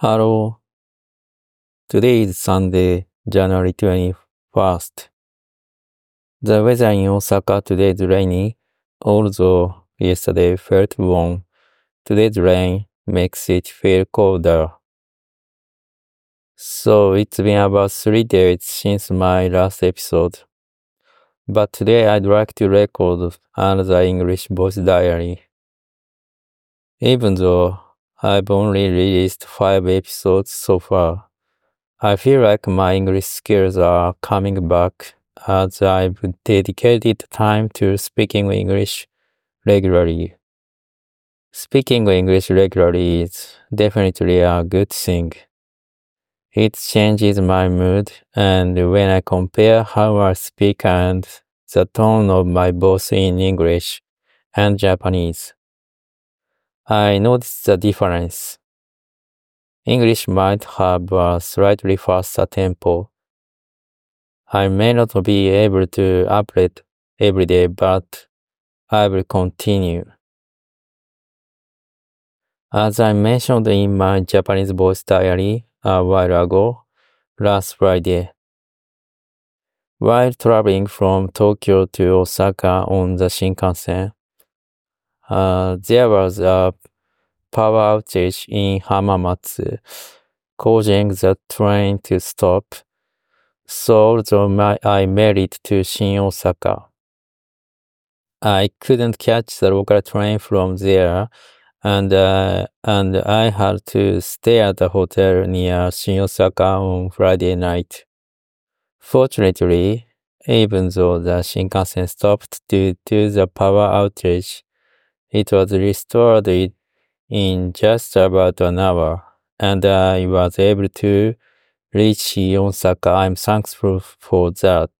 Hello. Today is Sunday, January 21st. The weather in Osaka today is rainy, although yesterday felt warm. Today's rain makes it feel colder. So it's been about three days since my last episode. But today I'd like to record another English voice diary. Even though I've only released five episodes so far. I feel like my English skills are coming back as I've dedicated time to speaking English regularly. Speaking English regularly is definitely a good thing. It changes my mood and when I compare how I speak and the tone of my voice in English and Japanese. I noticed the difference. English might have a slightly faster tempo. I may not be able to upload every day, but I will continue. As I mentioned in my Japanese voice diary a while ago, last Friday, while traveling from Tokyo to Osaka on the Shinkansen, uh, there was a power outage in Hamamatsu, causing the train to stop. So although I made it to Shin Osaka, I couldn't catch the local train from there, and uh, and I had to stay at the hotel near Shin Osaka on Friday night. Fortunately, even though the Shinkansen stopped due to the power outage, it was restored in just about an hour, and I was able to reach Osaka. I'm thankful for that.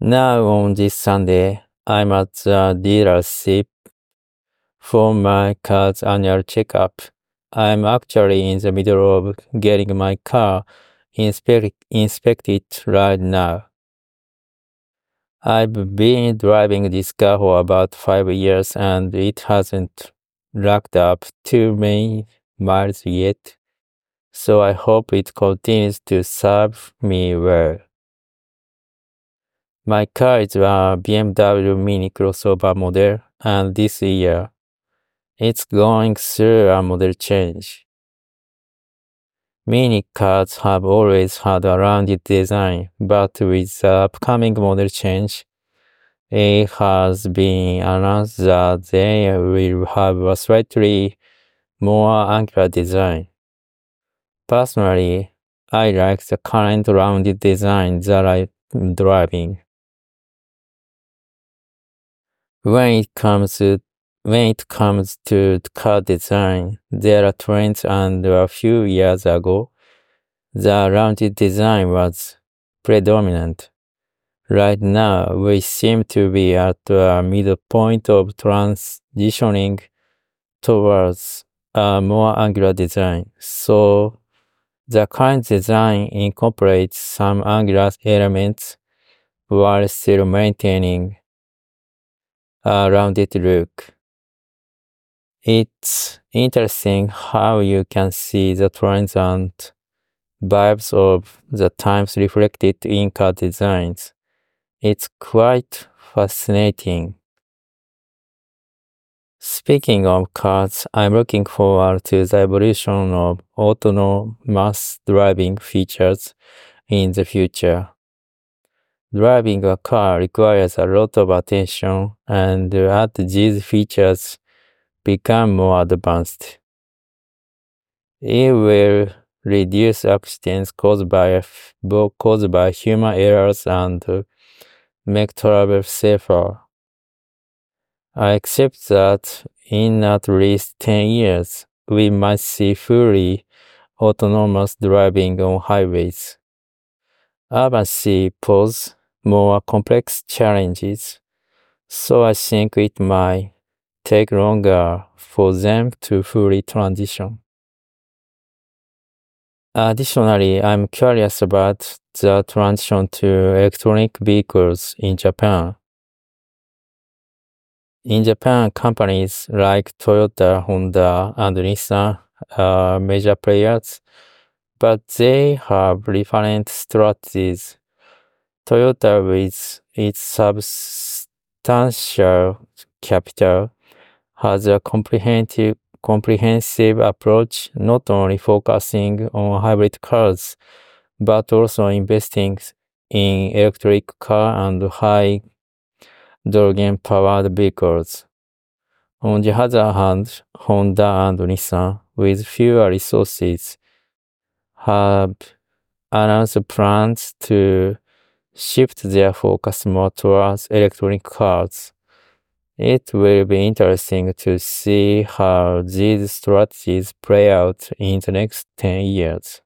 Now on this Sunday, I'm at the dealership for my car's annual checkup. I'm actually in the middle of getting my car inspect- inspected right now. I've been driving this car for about five years and it hasn't racked up too many miles yet. So I hope it continues to serve me well. My car is a BMW Mini crossover model and this year it's going through a model change. Mini cars have always had a rounded design, but with the upcoming model change, it has been announced that they will have a slightly more angular design. Personally, I like the current rounded design that I'm driving. When it comes to when it comes to car design, there are trends and a few years ago, the rounded design was predominant. Right now, we seem to be at a middle point of transitioning towards a more angular design. So, the current design incorporates some angular elements while still maintaining a rounded look. It's interesting how you can see the trends and vibes of the times reflected in car designs. It's quite fascinating. Speaking of cars, I'm looking forward to the evolution of autonomous driving features in the future. Driving a car requires a lot of attention, and as these features become more advanced, it will reduce accidents caused by caused by human errors and make travel safer. I accept that in at least 10 years, we might see fully autonomous driving on highways. Urban pose more complex challenges, so I think it might take longer for them to fully transition. Additionally, I'm curious about the transition to electronic vehicles in Japan. In Japan, companies like Toyota, Honda, and Nissan are major players, but they have different strategies. Toyota, with its substantial capital, has a comprehensive comprehensive approach, not only focusing on hybrid cars, but also investing in electric car and high hydrogen powered vehicles. On the other hand, Honda and Nissan, with fewer resources, have announced plans to shift their focus more towards electronic cars. It will be interesting to see how these strategies play out in the next 10 years.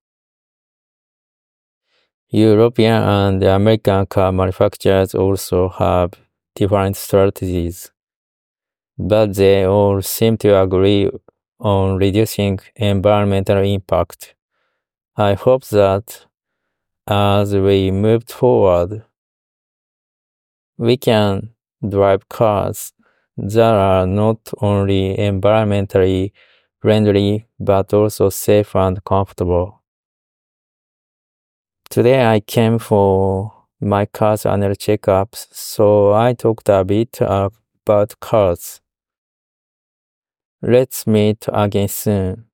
European and American car manufacturers also have different strategies, but they all seem to agree on reducing environmental impact. I hope that as we move forward, we can drive cars that are not only environmentally friendly but also safe and comfortable. Today I came for my car's annual checkups, so I talked a bit about cars. Let's meet again soon.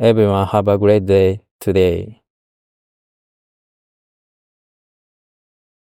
Everyone have a great day today.